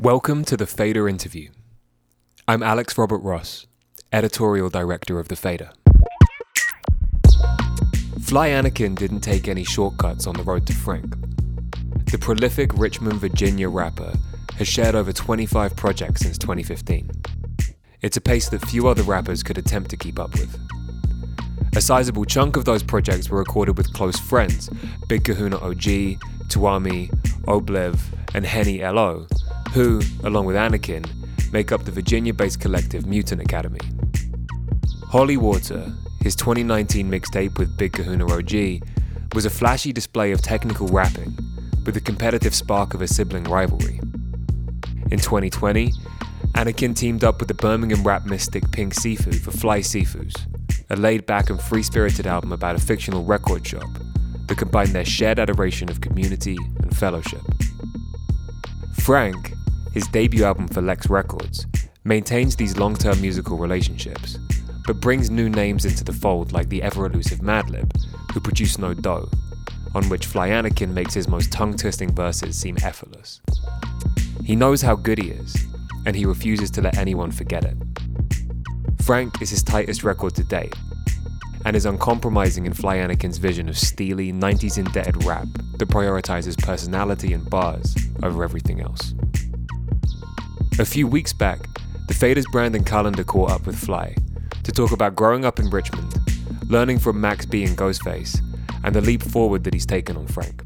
Welcome to the Fader interview. I'm Alex Robert Ross, editorial director of The Fader. Fly Anakin didn't take any shortcuts on the road to Frank. The prolific Richmond, Virginia rapper has shared over 25 projects since 2015. It's a pace that few other rappers could attempt to keep up with. A sizable chunk of those projects were recorded with close friends Big Kahuna OG, Tuamie, Ohbliv, and Henny LO, who, along with Anakin, make up the Virginia based collective Mutant Academy. Holy Water, his 2019 mixtape with Big Kahuna OG, was a flashy display of technical rapping with the competitive spark of a sibling rivalry. In 2020, Anakin teamed up with the Birmingham rap mystic Pink Siifu for Fly Siifus, a laid back and free spirited album about a fictional record shop that combined their shared adoration of community and fellowship. Frank, his debut album for Lex Records, maintains these long term musical relationships, but brings new names into the fold like the ever elusive Madlib, who produced No Dough, on which Fly Anakin makes his most tongue twisting verses seem effortless. He knows how good he is, and he refuses to let anyone forget it. Frank is his tightest record to date, and is uncompromising in Fly Anakin's vision of steely, 90s indebted rap that prioritizes personality and bars over everything else. A few weeks back, the Faders Brandon Callender caught up with Fly to talk about growing up in Richmond, learning from Max B and Ghostface, and the leap forward that he's taken on Frank.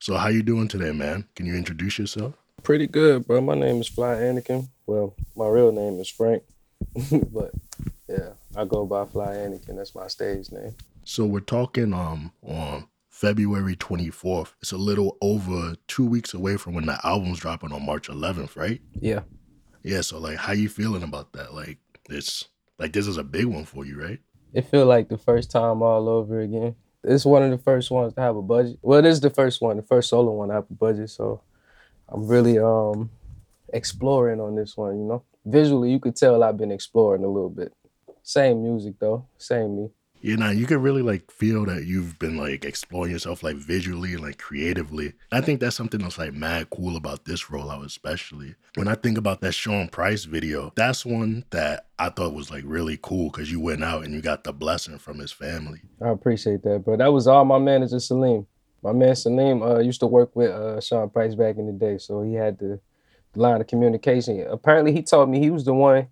So how you doing today, man? Can you introduce yourself? Pretty good, bro. My name is Fly Anakin. Well, my real name is Frank, but yeah, I go by Fly Anakin. That's my stage name. So we're talking um on February 24th. It's a little over two weeks away from when the album's dropping on March 11th, right? Yeah. Yeah. So like, how you feeling about that? Like, it's like this is a big one for you, right? It feel like the first time all over again. It's one of the first ones to have a budget. Well, it is the first one, the first solo one to have a budget. So I'm really um exploring on this one. You know, visually you could tell I've been exploring a little bit. Same music though, same me. You know, you can really like feel that you've been like exploring yourself like visually and like creatively. I think that's something that's like mad cool about this rollout, especially. When I think about that Sean Price video, that's one that I thought was like really cool because you went out and you got the blessing from his family. I appreciate that, bro. That was all my manager Salim. My man Salim uh, used to work with uh, Sean Price back in the day, so he had the line of communication. Apparently, he told me he was the one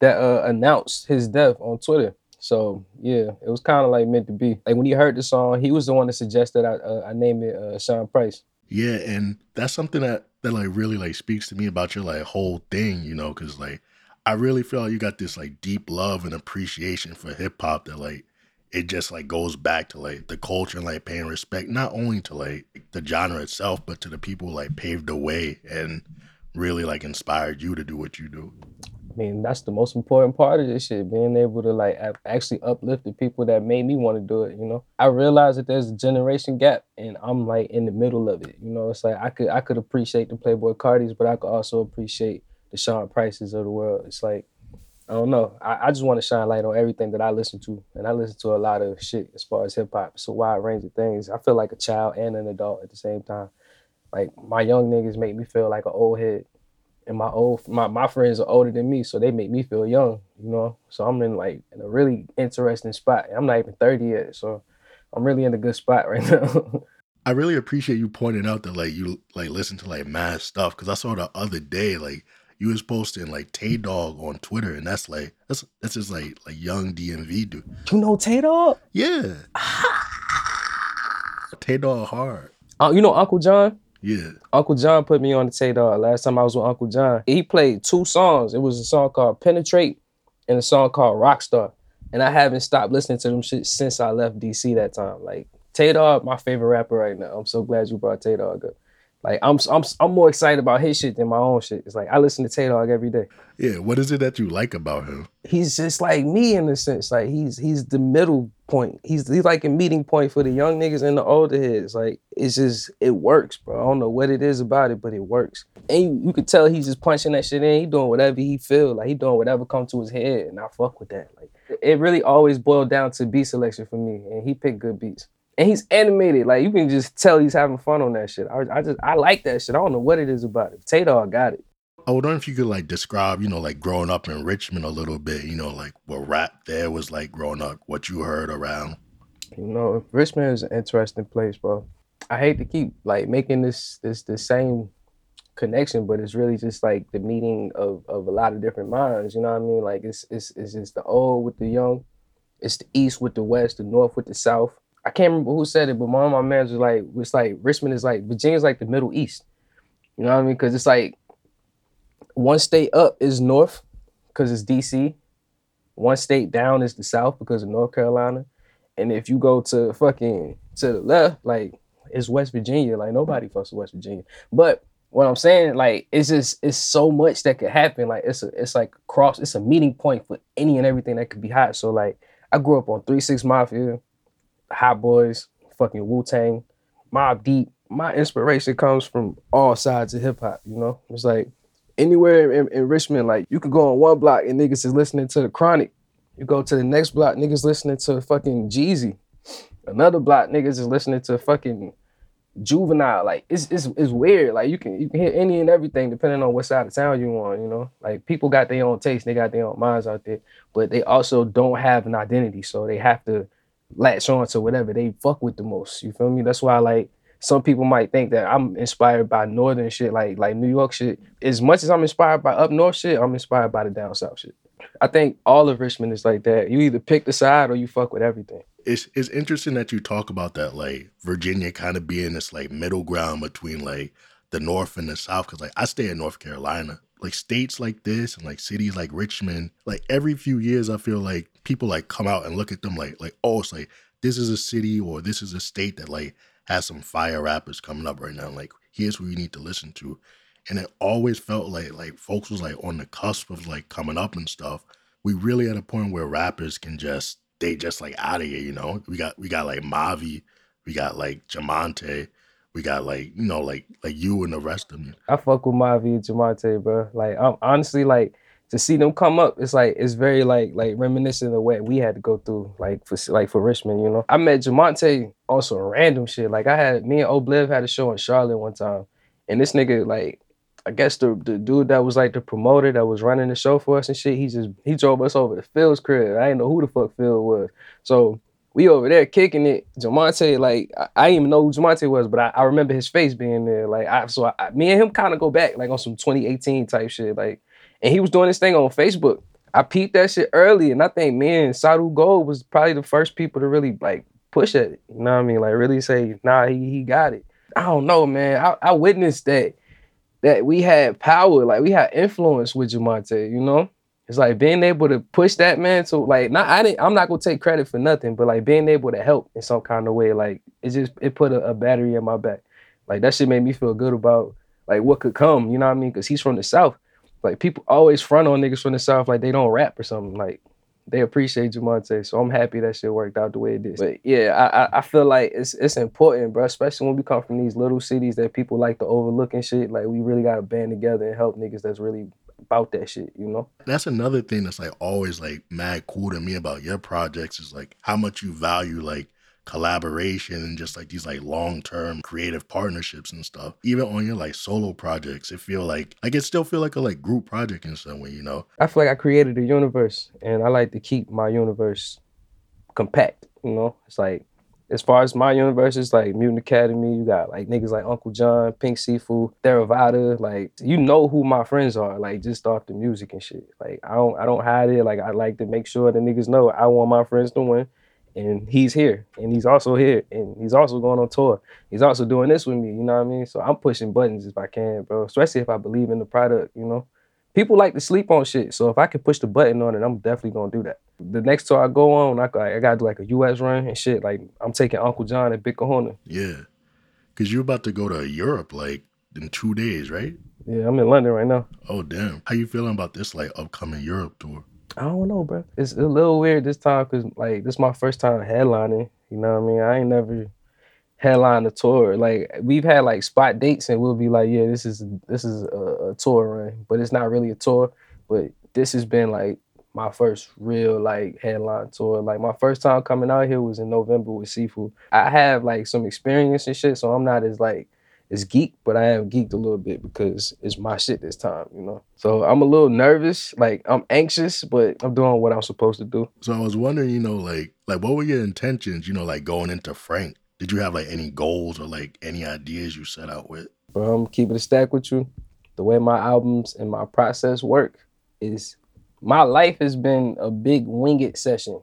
that uh, announced his death on Twitter. So yeah, it was kind of like meant to be. Like when he heard the song, he was the one that suggested I uh, I name it uh, Sean Price. Yeah, and that's something that that like really like speaks to me about your like whole thing, you know, because like I really feel like you got this like deep love and appreciation for hip hop that like it just like goes back to like the culture and like paying respect not only to like the genre itself, but to the people who, like paved the way and really like inspired you to do what you do. I mean, that's the most important part of this shit, being able to like actually uplift the people that made me want to do it, you know. I realize that there's a generation gap and I'm like in the middle of it. You know, it's like I could I could appreciate the Playboi Cartis, but I could also appreciate the Sean Prices of the world. It's like I don't know. I, I just want to shine light on everything that I listen to. And I listen to a lot of shit as far as hip hop. It's a wide range of things. I feel like a child and an adult at the same time. Like my young niggas make me feel like an old head and my old my, my friends are older than me, so they make me feel young, you know. So I'm in like in a really interesting spot. I'm not even 30 yet, so I'm really in a good spot right now. I really appreciate you pointing out that like you like listen to like mad stuff because I saw the other day like you was posting like Tay Dog on Twitter and that's like that's that's just like like young DMV dude. You know Tay Dog? Yeah. Tay Dog hard. Uh, you know Uncle John? Yeah. Uncle John put me on the Tay Dog. Last time I was with Uncle John, he played two songs. It was a song called Penetrate and a song called Rockstar. And I haven't stopped listening to them shit since I left DC that time. Like Tay Dog, my favorite rapper right now. I'm so glad you brought Tay Dog up. Like I'm I'm I'm more excited about his shit than my own shit. It's like I listen to Tay Dog every day. Yeah, what is it that you like about him? He's just like me in a sense. Like he's he's the middle point. He's he's like a meeting point for the young niggas and the older heads. Like it's just it works, bro. I don't know what it is about it, but it works. And you, you could tell he's just punching that shit in. He doing whatever he feel. Like he doing whatever come to his head, and I fuck with that. Like it really always boiled down to beat selection for me, and he picked good beats and he's animated. Like you can just tell he's having fun on that shit. I, I just I like that shit. I don't know what it is about it. Tay Dog got it. I wonder if you could like describe, you know, like growing up in Richmond a little bit. You know, like what rap there was like growing up, what you heard around. You know, Richmond is an interesting place, bro. I hate to keep like making this this the same connection, but it's really just like the meeting of of a lot of different minds. You know what I mean? Like it's it's it's just the old with the young, it's the east with the west, the north with the south I can't remember who said it, but one of my man was like, it's like Richmond is like Virginia's like the Middle East. You know what I mean? Because it's like one state up is North, because it's DC. One state down is the South because of North Carolina, and if you go to fucking to the left, like it's West Virginia. Like nobody fucks with West Virginia. But what I'm saying, like, it's just it's so much that could happen. Like it's a it's like cross. It's a meeting point for any and everything that could be hot. So like, I grew up on Three Six Mafia. Hot Boys, fucking Wu Tang, Mobb Deep. My inspiration comes from all sides of hip hop. You know, it's like anywhere in, in, Richmond, like you can go on one block and niggas is listening to the Chronic. You go to the next block, niggas listening to fucking Jeezy. Another block, niggas is listening to fucking Juvenile. Like it's it's it's weird. Like you can you can hear any and everything depending on what side of town you on. You know, like people got their own taste, they got their own minds out there, but they also don't have an identity, so they have to latch on to whatever they fuck with the most. You feel me? That's why like some people might think that I'm inspired by northern shit, like like New York shit. As much as I'm inspired by up north shit, I'm inspired by the down south shit. I think all of Richmond is like that. You either pick the side or you fuck with everything. It's it's interesting that you talk about that, like Virginia kind of being this like middle ground between like the north and the south. Cause like I stay in North Carolina. Like states like this and like cities like Richmond, like every few years I feel like people like come out and look at them like like oh it's like this is a city or this is a state that like has some fire rappers coming up right now. Like here's what you need to listen to. And it always felt like like folks was like on the cusp of like coming up and stuff. We really at a point where rappers can just they just like out of here, you know. We got we got like Mavi, we got like Jamonte, we got like, you know, like like you and the rest of them. I fuck with Mavi and bro. Like I'm honestly like to see them come up, it's like it's very like like reminiscent of what we had to go through, like for like for Richmond, you know. I met Jamonte on some random shit. Like I had me and Ohbliv had a show in Charlotte one time, and this nigga like I guess the the dude that was like the promoter that was running the show for us and shit, he just he drove us over to Phil's crib. I didn't know who the fuck Phil was. So we over there kicking it. Jamonte, like I, I didn't even know who Jamonte was, but I, I remember his face being there. Like I so I, me and him kind of go back like on some 2018 type shit. Like and he was doing this thing on Facebook. I peeped that shit early, and I think me and Sadu Gold was probably the first people to really like push at it. You know what I mean? Like really say, nah, he he got it. I don't know, man. I, I witnessed that that we had power, like we had influence with Jamonte, you know? It's like being able to push that man to like not I didn't I'm not gonna take credit for nothing, but like being able to help in some kind of way, like it just it put a, a battery in my back. Like that shit made me feel good about like what could come, you know what I mean? Cause he's from the South. Like people always front on niggas from the south like they don't rap or something. Like they appreciate Jamonte, so I'm happy that shit worked out the way it did. But yeah, I I feel like it's it's important, bro. Especially when we come from these little cities that people like to overlook and shit. Like we really gotta band together and help niggas that's really about that shit, you know? That's another thing that's like always like mad cool to me about your projects is like how much you value like collaboration and just like these like long-term creative partnerships and stuff even on your like solo projects it feel like like it still feel like a like group project in some way you know i feel like i created a universe and i like to keep my universe compact you know it's like as far as my universe is like Mutant Academy, you got like niggas like Uncle John, Pink Siifu, Theravada, like you know who my friends are, like just off the music and shit. Like I don't I don't hide it. Like I like to make sure the niggas know I want my friends to win and he's here and he's also here and he's also going on tour. He's also doing this with me, you know what I mean? So I'm pushing buttons if I can, bro. Especially if I believe in the product, you know. People like to sleep on shit, so if I can push the button on it, I'm definitely gonna do that. The next tour I go on, I, I gotta do like a U.S. run and shit. Like I'm taking Uncle John and Big Kahuna. Yeah, cause you're about to go to Europe like in two days, right? Yeah, I'm in London right now. Oh damn! How you feeling about this like upcoming Europe tour? I don't know, bro. It's a little weird this time because like this is my first time headlining. You know what I mean? I ain't never headlined a tour. Like we've had like spot dates and we'll be like, yeah, this is this is a, a tour run, but it's not really a tour. But this has been like my first real like headline tour. Like my first time coming out here was in November with Siifu. I have like some experience and shit, so I'm not as like as geek, but I am geeked a little bit because it's my shit this time, you know. So I'm a little nervous, like I'm anxious, but I'm doing what I'm supposed to do. So I was wondering, you know, like like what were your intentions, you know, like going into Frank? Did you have like any goals or like any ideas you set out with? Bro, I'm keeping a stack with you. The way my albums and my process work is my life has been a big wing it session.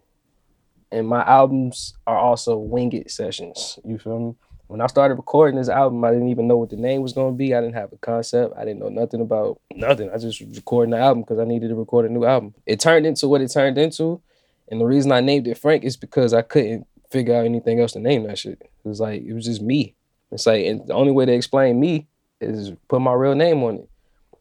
And my albums are also wing it sessions. You feel me? When I started recording this album, I didn't even know what the name was gonna be. I didn't have a concept. I didn't know nothing about nothing. I just was recording the album because I needed to record a new album. It turned into what it turned into. And the reason I named it Frank is because I couldn't figure out anything else to name that shit. It was like it was just me. It's like and the only way to explain me is put my real name on it.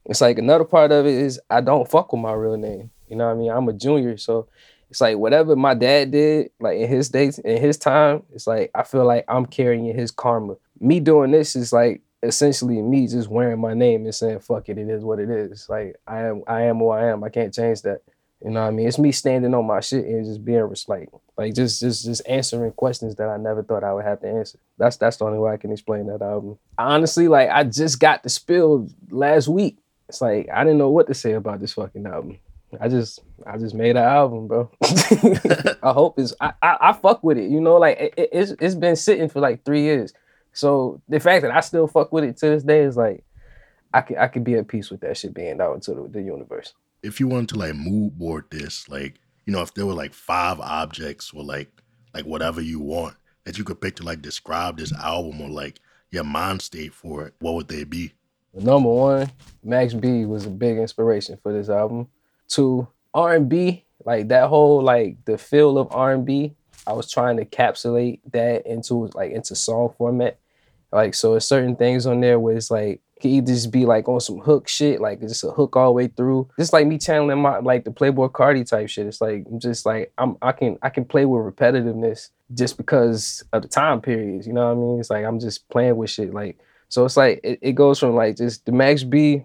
It's like another part of it is I don't fuck with my real name. You know what I mean? I'm a junior, so it's like whatever my dad did, like in his days, in his time, it's like I feel like I'm carrying his karma. Me doing this is like essentially me just wearing my name and saying fuck it, it is what it is. Like I am, I am who I am. I can't change that. You know what I mean? It's me standing on my shit and just being like, like just just just answering questions that I never thought I would have to answer. That's that's the only way I can explain that album. Honestly, like I just got the spill last week. It's like I didn't know what to say about this fucking album. I just I just made an album, bro. I hope it's I, I, I fuck with it. You know, like it, it's it's been sitting for like three years. So the fact that I still fuck with it to this day is like I could I could be at peace with that shit being out into the, the universe if you wanted to like mood board this, like, you know, if there were like five objects or like like whatever you want that you could pick to like describe this album or like your mind state for it, what would they be? Number one, Max B was a big inspiration for this album. Two, R and B, like that whole like the feel of R&B, I was trying to encapsulate that into like into song format. Like so, certain things on there where it's like could either just be like on some hook shit, like just a hook all the way through. Just like me channeling my like the Playboi Carti type shit. It's like I'm just like I'm I can I can play with repetitiveness just because of the time periods. You know what I mean? It's like I'm just playing with shit. Like so it's like it, it goes from like just the Max B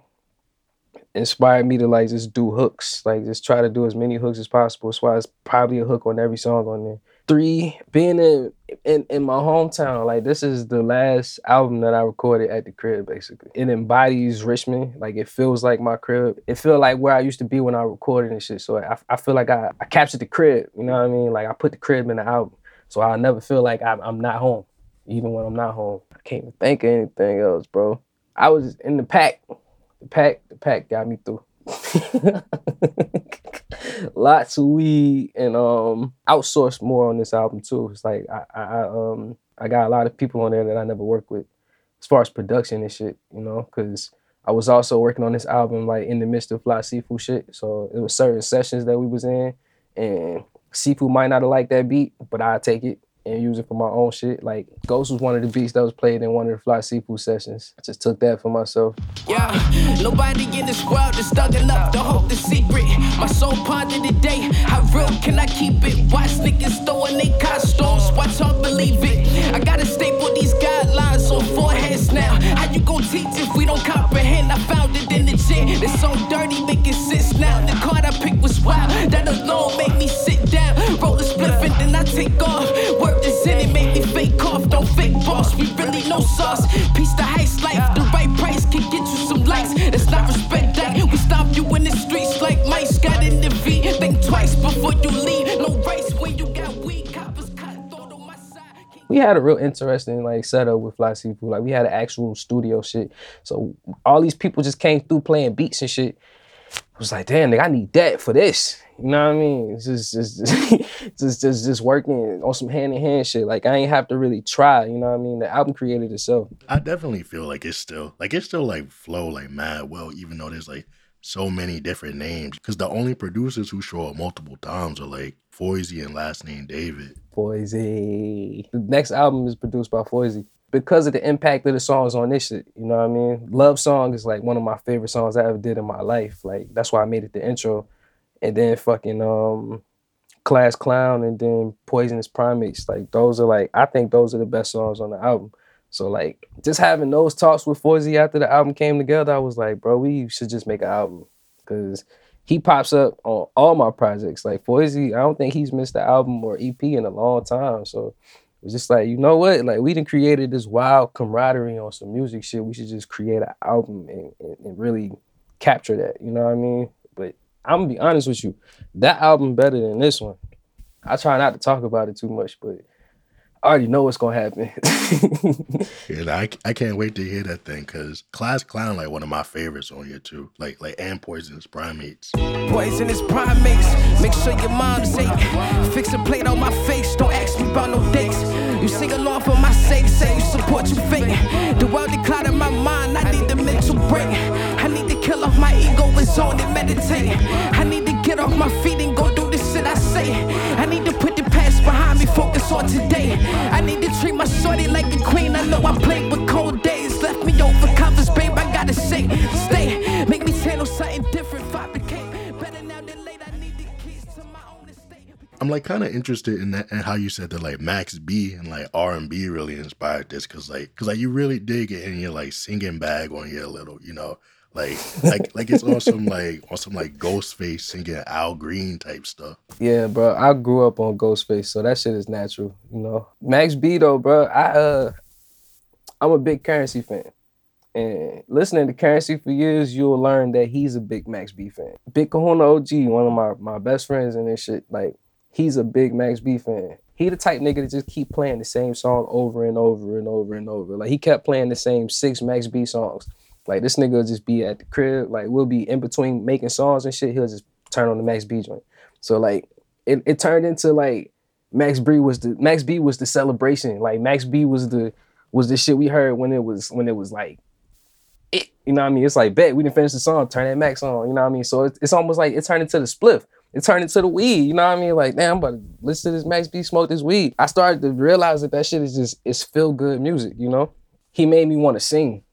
inspired me to like just do hooks, like just try to do as many hooks as possible. That's why it's probably a hook on every song on there. Three, being in, in in my hometown, like this is the last album that I recorded at the crib. Basically, it embodies Richmond. Like it feels like my crib. It feel like where I used to be when I recorded and shit. So I, I feel like I, I captured the crib. You know what I mean? Like I put the crib in the album, so I never feel like I'm, I'm not home, even when I'm not home. I can't even think of anything else, bro. I was in the pack. Pack, the pack got me through. lots of weed and um outsourced more on this album too. It's like I, I um I got a lot of people on there that I never worked with as far as production and shit, you know, because I was also working on this album like in the midst of Fly Siifu shit. So it was certain sessions that we was in and Siifu might not have liked that beat, but I take it and use it for my own shit. Like Ghost was one of the beats that was played in one of the Fly Siifu sessions. I just took that for myself. Yeah, nobody in this world is stuck enough to hold the secret. My soul part of the day, how real can I keep it? Watch niggas throwing they costumes, watch her believe it. I gotta staple had a real interesting like setup with Fly Siifu. Like we had an actual studio shit. So all these people just came through playing beats and shit. I was like, damn, nigga, I need that for this. You know what I mean? It's just, just, just, just, just working on some hand in hand shit. Like I ain't have to really try. You know what I mean? The album created itself. I definitely feel like it's still, like it's still like flow like mad well, even though there's like so many different names. Because the only producers who show up multiple times are like Foisey and last name David. Foisey. The next album is produced by Foisey because of the impact of the songs on this shit. You know what I mean? Love Song is like one of my favorite songs I ever did in my life. Like that's why I made it the intro. And then fucking um Class Clown and then Poisonous Primates. Like those are like I think those are the best songs on the album. So like just having those talks with Foisey after the album came together, I was like, bro, we should just make an album. Cause he pops up on all my projects. Like Foisey, I don't think he's missed the album or EP in a long time. So it's just like, you know what? Like we done created this wild camaraderie on some music shit. We should just create an album and, and, and really capture that. You know what I mean? But I'm gonna be honest with you, that album better than this one. I try not to talk about it too much, but I already know what's gonna happen. yeah, I, I can't wait to hear that thing because Class Clown like one of my favorites on here too. Like like and Poisonous Primates. Poisonous Primates. Make sure your mom's ate. Fix a plate on my face. Don't ask me about no dates. You sing along for my sake. Say you support your fake. The world declined in my mind. I need a mental break. I need to kill off my ego and zone and meditate. I need to get off my feet and on today. I need to treat my shorty like a queen. I know I played with cold days. Left me over covers, babe. I gotta say, stay. Make me channel something different. I'm like kind of interested in that and how you said that like Max B and like R and B really inspired this because like because like you really dig it in your like singing bag on your little, you know. Like, like, like it's on some like on some like Ghostface singing Al Green type stuff. Yeah, bro. I grew up on Ghostface, so that shit is natural, you know. Max B though, bro. I uh, I'm a big Currency fan, and listening to Currency for years, you'll learn that he's a big Max B fan. Big Kahuna OG, one of my my best friends in this shit, like he's a big Max B fan. He the type nigga to just keep playing the same song over and over and over and over. Like he kept playing the same six Max B songs. Like this nigga will just be at the crib, like we'll be in between making songs and shit. He'll just turn on the Max B joint. So like it, it turned into like Max B was the Max B was the celebration. Like Max B was the was the shit we heard when it was when it was like it. You know what I mean? It's like bet we didn't finish the song, turn that Max on. You know what I mean? So it's, it's almost like it turned into the spliff. It turned into the weed. You know what I mean? Like damn, I'm about to listen to this Max B smoke this weed. I started to realize that that shit is just it's feel good music. You know? He made me want to sing.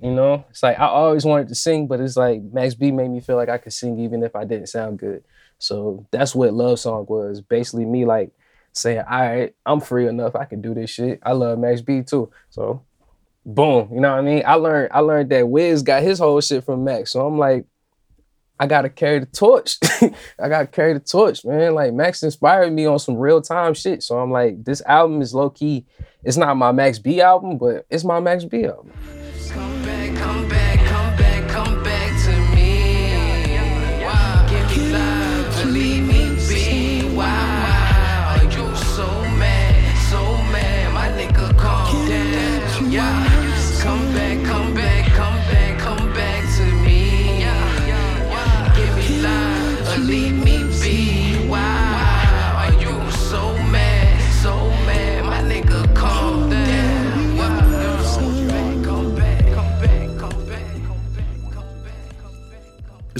You know, it's like I always wanted to sing, but it's like Max B made me feel like I could sing even if I didn't sound good. So that's what Love Song was. Basically me like saying, all right, I'm free enough. I can do this shit. I love Max B too. So boom, you know what I mean? I learned I learned that Wiz got his whole shit from Max. So I'm like, I gotta carry the torch. I gotta carry the torch, man. Like Max inspired me on some real time shit. So I'm like, this album is low key. It's not my Max B album, but it's my Max B album.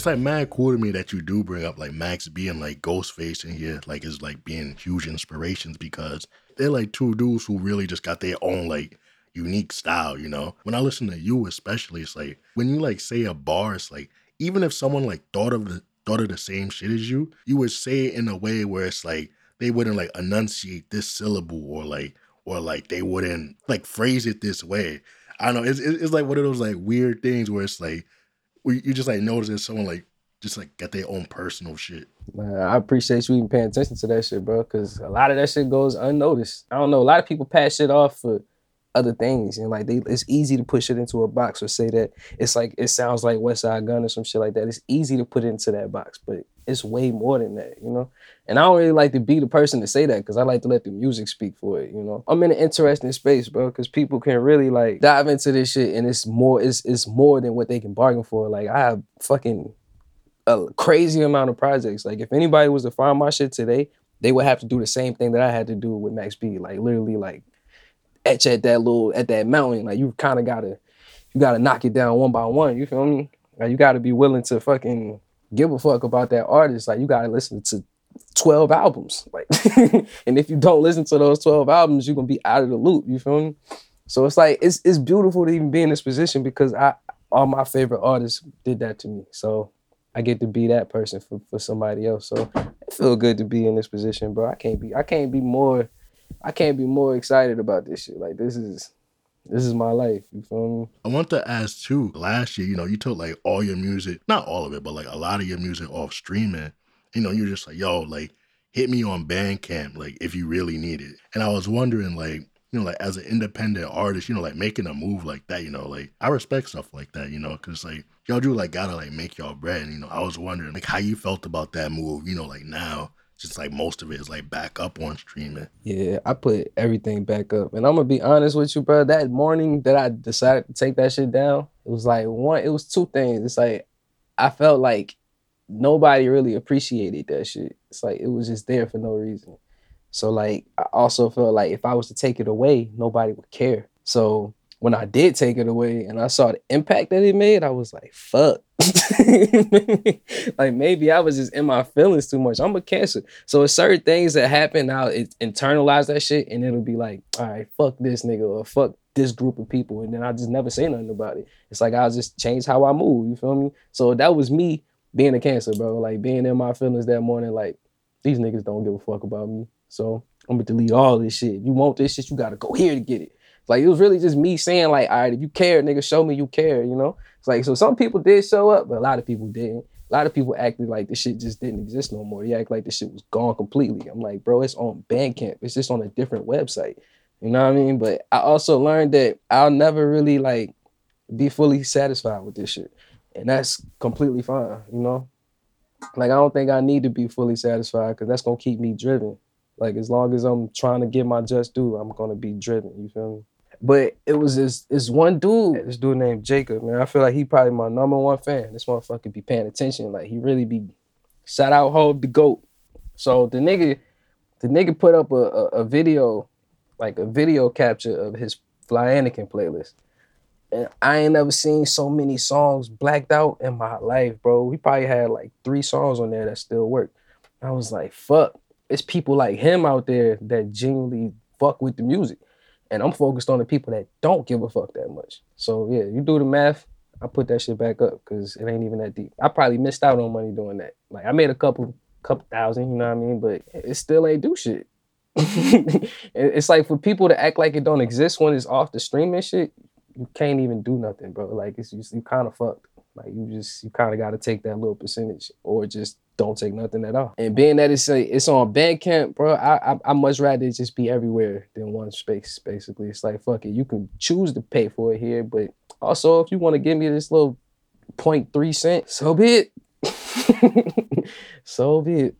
It's like mad cool to me that you do bring up like Max B and like Ghostface in here, like is like being huge inspirations because they're like two dudes who really just got their own like unique style, you know? When I listen to you especially, it's like when you like say a bar, it's like even if someone like thought of the thought of the same shit as you, you would say it in a way where it's like they wouldn't like enunciate this syllable or like or like they wouldn't like phrase it this way. I don't know. It's it's like one of those like weird things where it's like you just like notice that someone like just like got their own personal shit. Man, I appreciate you even paying attention to that shit, bro. Cause a lot of that shit goes unnoticed. I don't know. A lot of people pass shit off for other things, and like they, it's easy to push it into a box or say that it's like it sounds like Westside Gunn or some shit like that. It's easy to put into that box, but it's way more than that, you know. And I don't really like to be the person to say that because I like to let the music speak for it, you know. I'm in an interesting space, bro, because people can really like dive into this shit, and it's more, it's it's more than what they can bargain for. Like I have fucking a crazy amount of projects. Like if anybody was to find my shit today, they would have to do the same thing that I had to do with Max B. Like literally like etch at that little at that mountain. Like you kind of gotta you gotta knock it down one by one. You feel me? Like you gotta be willing to fucking give a fuck about that artist. Like you gotta listen to 12 albums. Like and if you don't listen to those 12 albums, you're gonna be out of the loop. You feel me? So it's like it's it's beautiful to even be in this position because I all my favorite artists did that to me. So I get to be that person for, for somebody else. So it feel good to be in this position, bro. I can't be I can't be more I can't be more excited about this shit. Like this is this is my life. You feel me? I want to ask too. Last year, you know, you took like all your music, not all of it, but like a lot of your music off streaming. You know, you're just like, yo, like hit me on Bandcamp, like if you really need it. And I was wondering, like, you know, like as an independent artist, you know, like making a move like that, you know, like I respect stuff like that, you know, because like y'all do like gotta like make y'all bread. And, you know, I was wondering like how you felt about that move, you know, like now, just like most of it is like back up on streaming. Yeah, I put everything back up. And I'm gonna be honest with you, bro. That morning that I decided to take that shit down, it was like one, it was two things. It's like I felt like nobody really appreciated that shit. It's like it was just there for no reason. So like I also felt like if I was to take it away, nobody would care. So when I did take it away and I saw the impact that it made, I was like, fuck. like maybe I was just in my feelings too much. I'm a cancer. So it's certain things that happen, I'll internalize that shit and it'll be like, all right, fuck this nigga or fuck this group of people. And then I just never say nothing about it. It's like I'll just change how I move. You feel me? So that was me being a cancer, bro. Like being in my feelings that morning, like these niggas don't give a fuck about me. So I'm gonna delete all this shit. If you want this shit, you gotta go here to get it. Like it was really just me saying, like, all right, if you care, nigga, show me you care, you know? It's like so some people did show up, but a lot of people didn't. A lot of people acted like this shit just didn't exist no more. They act like this shit was gone completely. I'm like, bro, it's on Bandcamp. It's just on a different website. You know what I mean? But I also learned that I'll never really like be fully satisfied with this shit. And that's completely fine, you know? Like I don't think I need to be fully satisfied because that's gonna keep me driven. Like as long as I'm trying to get my just due, I'm gonna be driven. You feel me? But it was this this one dude, this dude named Jacob, man. I feel like he probably my number one fan. This motherfucker be paying attention. Like he really be shout out Hove the GOAT. So the nigga, the nigga put up a, a, a video, like a video capture of his Fly Anakin playlist. And I ain't never seen so many songs blacked out in my life, bro. We probably had like three songs on there that still work. I was like, fuck, it's people like him out there that genuinely fuck with the music. And I'm focused on the people that don't give a fuck that much. So yeah, you do the math, I put that shit back up because it ain't even that deep. I probably missed out on money doing that. Like I made a couple couple thousand, you know what I mean? But it still ain't do shit. it's like for people to act like it don't exist when it's off the streaming shit, you can't even do nothing, bro. Like it's just you kind of fucked. Like you just you kind of got to take that little percentage or just don't take nothing at all. And being that it's a, it's on Bandcamp, bro, I, I I much rather just be everywhere than one space. Basically, it's like fuck it. You can choose to pay for it here, but also if you want to give me this little 0.3 cent, so be it. so be it.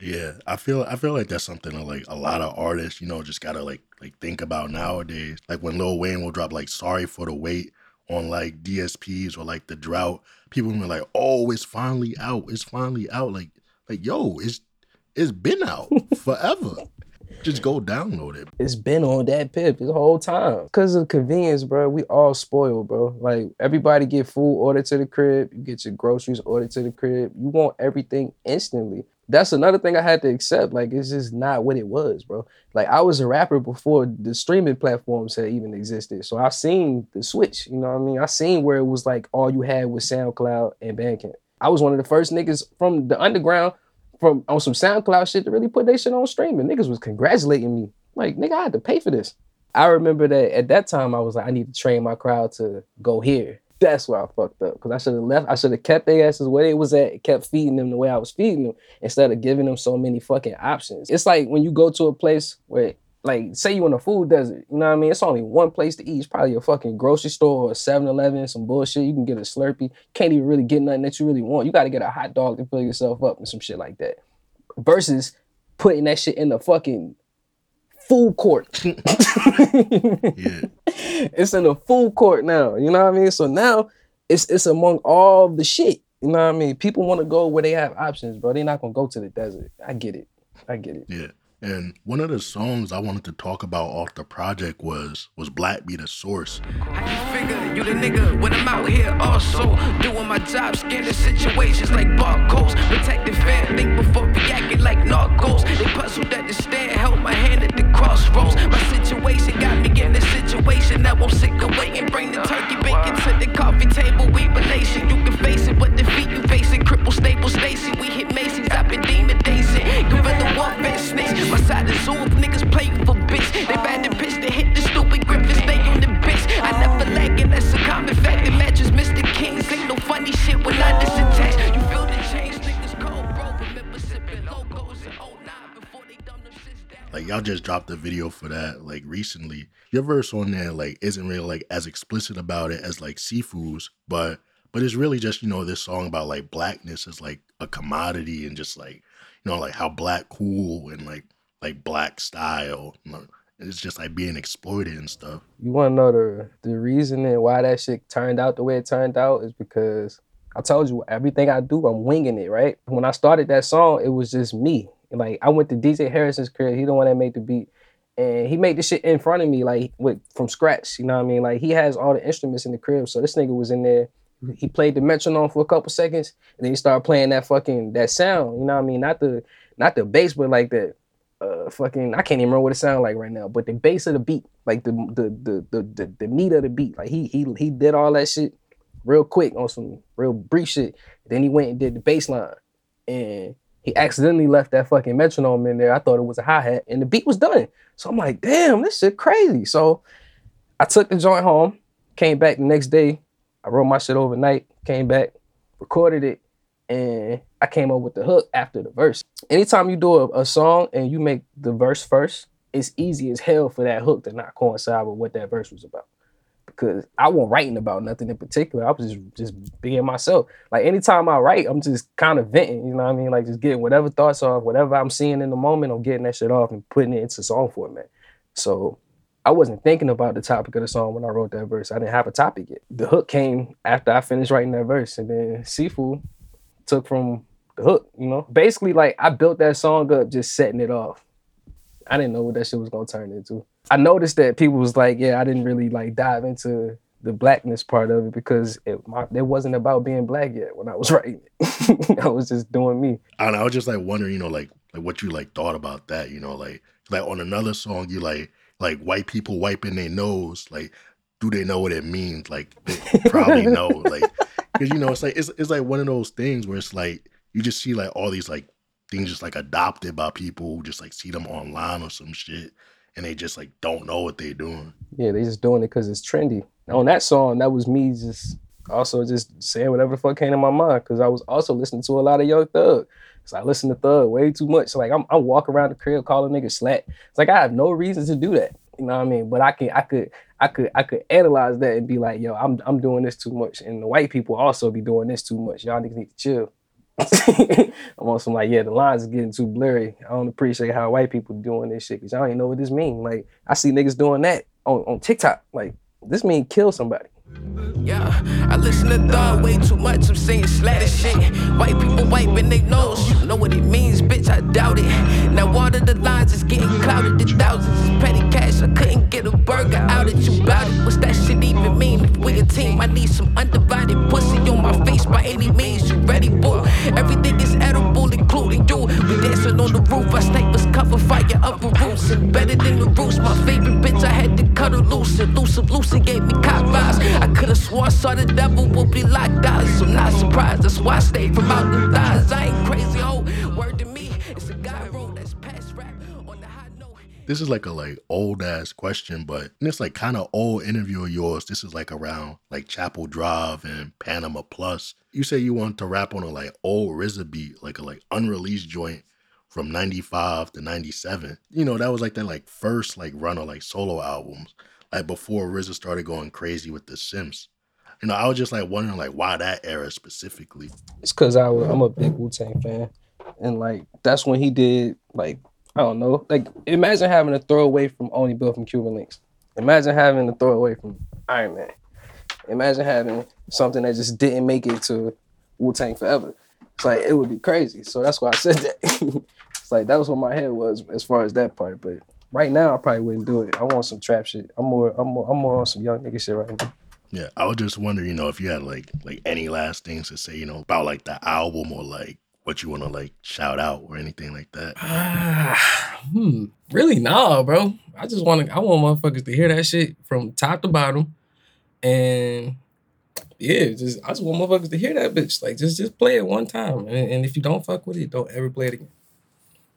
Yeah, I feel I feel like that's something that like a lot of artists, you know, just gotta like like think about nowadays. Like when Lil Wayne will drop like "Sorry for the Wait" on like DSPs or like the drought, people will be like, "Oh, it's finally out! It's finally out!" Like like yo, it's it's been out forever. Just go download it. It's been on that pip the whole time. Cause of convenience, bro. We all spoiled, bro. Like everybody get food ordered to the crib. You get your groceries ordered to the crib. You want everything instantly. That's another thing I had to accept. Like it's just not what it was, bro. Like I was a rapper before the streaming platforms had even existed. So I've seen the switch. You know what I mean? I seen where it was like all you had was SoundCloud and Bandcamp. I was one of the first niggas from the underground from on some SoundCloud shit to really put that shit on streaming. Niggas was congratulating me. Like, nigga, I had to pay for this. I remember that at that time I was like, I need to train my crowd to go here. That's where I fucked up. Cause I should have left, I should have kept their asses where they was at, kept feeding them the way I was feeding them, instead of giving them so many fucking options. It's like when you go to a place where like say you in a food desert, you know what I mean? It's only one place to eat. It's probably a fucking grocery store or 7-Eleven, some bullshit. You can get a Slurpee. Can't even really get nothing that you really want. You gotta get a hot dog to fill yourself up and some shit like that. Versus putting that shit in the fucking food court. Yeah. it's in the food court now. You know what I mean? So now it's it's among all the shit. You know what I mean? People want to go where they have options, bro. They're not gonna go to the desert. I get it. I get it. Yeah. And one of the songs I wanted to talk about off the project was was Black Be the Source. I can figure you the nigga when I'm out here also doing my job, scanning situations like barcodes, protecting fair, think before reacting like narcos. They puzzled at the stand, held my hand at the crossroads. My situation got me just dropped a video for that like recently. Your verse on there like isn't really like as explicit about it as like Siifu's, but but it's really just you know this song about like blackness is like a commodity and just like you know like how black cool and like like black style. It's just like being exploited and stuff. You want to know the the reason and why that shit turned out the way it turned out is because I told you everything I do, I'm winging it, right? When I started that song, it was just me. Like I went to DJ Harrison's crib. He the one that made the beat, and he made the shit in front of me, like with from scratch. You know what I mean? Like he has all the instruments in the crib, so this nigga was in there. He played the metronome for a couple seconds, and then he started playing that fucking that sound. You know what I mean? Not the not the bass, but like the uh, fucking I can't even remember what it sounded like right now, but the bass of the beat, like the the the the the, the meat of the beat, like he he he did all that shit real quick on some real brief shit. Then he went and did the bass line, and he accidentally left that fucking metronome in there. I thought it was a hi hat, and the beat was done. So I'm like, damn, this shit crazy. So I took the joint home, came back the next day. I wrote my shit overnight, came back, recorded it, and I came up with the hook after the verse. Anytime you do a, a song and you make the verse first, it's easy as hell for that hook to not coincide with what that verse was about. Because I wasn't writing about nothing in particular. I was just just being myself. Like anytime I write, I'm just kind of venting, you know what I mean? Like just getting whatever thoughts off, whatever I'm seeing in the moment, I'm getting that shit off and putting it into song format. So I wasn't thinking about the topic of the song when I wrote that verse. I didn't have a topic yet. The hook came after I finished writing that verse, and then Siifu took from the hook. You know, basically like I built that song up just setting it off. I didn't know what that shit was gonna turn into. I noticed that people was like, yeah, I didn't really like dive into the blackness part of it because it my, it wasn't about being black yet when I was writing it. I was just doing me. And I was just like wondering, you know, like like what you like thought about that, you know, like like on another song you like like white people wiping their nose, like do they know what it means? Like they probably know, like because you know it's like it's it's like one of those things where it's like you just see like all these like things just like adopted by people who just like see them online or some shit and they just like don't know what they're doing. Yeah, they just doing it because it's trendy. On that song, that was me just also just saying whatever the fuck came to my mind because I was also listening to a lot of Young Thug. So I listen to Thug way too much. So like I'm, I'm walking around the crib calling niggas slat. It's like I have no reason to do that. You know what I mean? But I can I could I could I could analyze that and be like, yo, I'm I'm doing this too much. And the white people also be doing this too much. Y'all niggas need to chill. I'm on some like, yeah, the lines is getting too blurry. I don't appreciate how white people doing this shit because I don't even know what this mean. Like I see niggas doing that on, on TikTok. Like this mean kill somebody. Yeah, I listen to Thug way too much. I'm saying slatter shit. White people wiping their nose. You know what it means, bitch. I doubt it. Now of the lines is getting clouded to thousands. It's petty cash. I couldn't get a burger out of you about it. What's that shit even mean? If we a team, I need some undivided pussy on my face by any means. You ready, boy? Everything is edible, including you. We dancing on the roof. Our snipers cover fire up with roofs. Embedded in the roots. My favorite bitch. I had to cut her loose. Elusive, Lucy gave me cop vibes. I could've sworn I saw the devil would be locked out. So I'm not surprised. That's why I stayed from out the thighs. I ain't crazy, ho. Word to me, it's a guy that's past rap on the high note. This is like a like old ass question, but this like kind of old interview of yours. This is like around like Chapel Drive and Panama Plus. You say you want to rap on a like old RZA beat, like a like unreleased joint from 95 to 97. You know, that was like that like first like run of like solo albums, like before RZA started going crazy with the Sims. You know, I was just like wondering like why that era specifically. It's cause I was, I'm a big Wu Tang fan, and like that's when he did like I don't know. Like imagine having a throwaway from Only Built from Cuban Linx. Imagine having a throwaway from Ironman. Imagine having something that just didn't make it to Wu Tang Forever. It's like it would be crazy. So that's why I said that. it's like that was what my head was as far as that part. But right now I probably wouldn't do it. I want some trap shit. I'm more I'm more I'm more on some young nigga shit right now. Yeah, I was just wondering, you know, if you had like like any last things to say, you know, about like the album or like what you want to like shout out or anything like that. Ah, hmm. Really, nah, bro. I just want to. I want motherfuckers to hear that shit from top to bottom, and yeah, just I just want motherfuckers to hear that bitch. Like, just just play it one time, and, and if you don't fuck with it, don't ever play it again.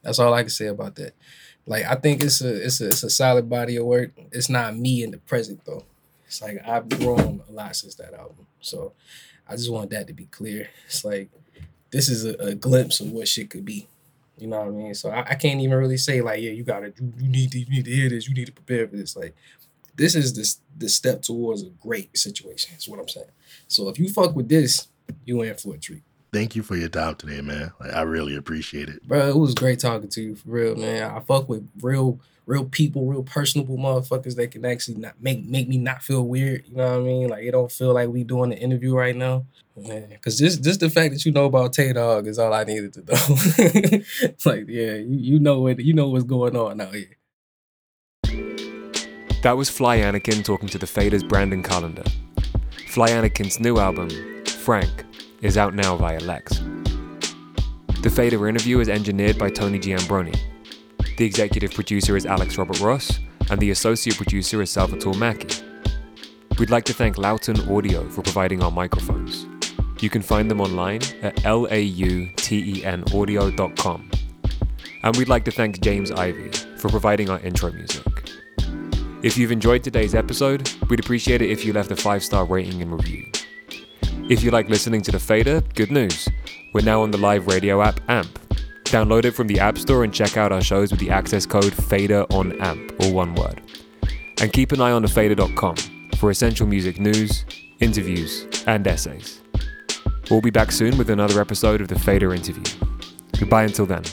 That's all I can say about that. Like, I think it's a it's a it's a solid body of work. It's not me in the present though. It's like I've grown a lot since that album, so I just want that to be clear. It's like this is a, a glimpse of what shit could be. You know what I mean? So I, I can't even really say like, yeah, you gotta, you, you need to, you need to hear this, you need to prepare for this. Like, this is this the step towards a great situation. Is what I'm saying. So if you fuck with this, you in for a treat, Thank you for your time today, man. Like, I really appreciate it. bro. It was great talking to you for real, man. I fuck with real, real people, real personable motherfuckers that can actually not make make me not feel weird. You know what I mean? Like it don't feel like we doing the interview right now. Man, cause just just the fact that you know about Tay Dog is all I needed to know. like, yeah, you, you know what you know what's going on out here. That was Fly Anakin talking to the Faders Brandon Callender. Fly Anakin's new album, Frank, is out now via Lex. The Fader interview is engineered by Tony Giambroni. The executive producer is Alex Robert Ross, and the associate producer is Salvatore Macchi. We'd like to thank Lauten Audio for providing our microphones. You can find them online at lautenaudio.com. And we'd like to thank James Ivy for providing our intro music. If you've enjoyed today's episode, we'd appreciate it if you left a five star rating and review. If you like listening to The Fader, good news. We're now on the live radio app AMP. Download it from the App Store and check out our shows with the access code FADER on AMP, all one word. And keep an eye on thefader.com for essential music news, interviews, and essays. We'll be back soon with another episode of The Fader Interview. Goodbye until then.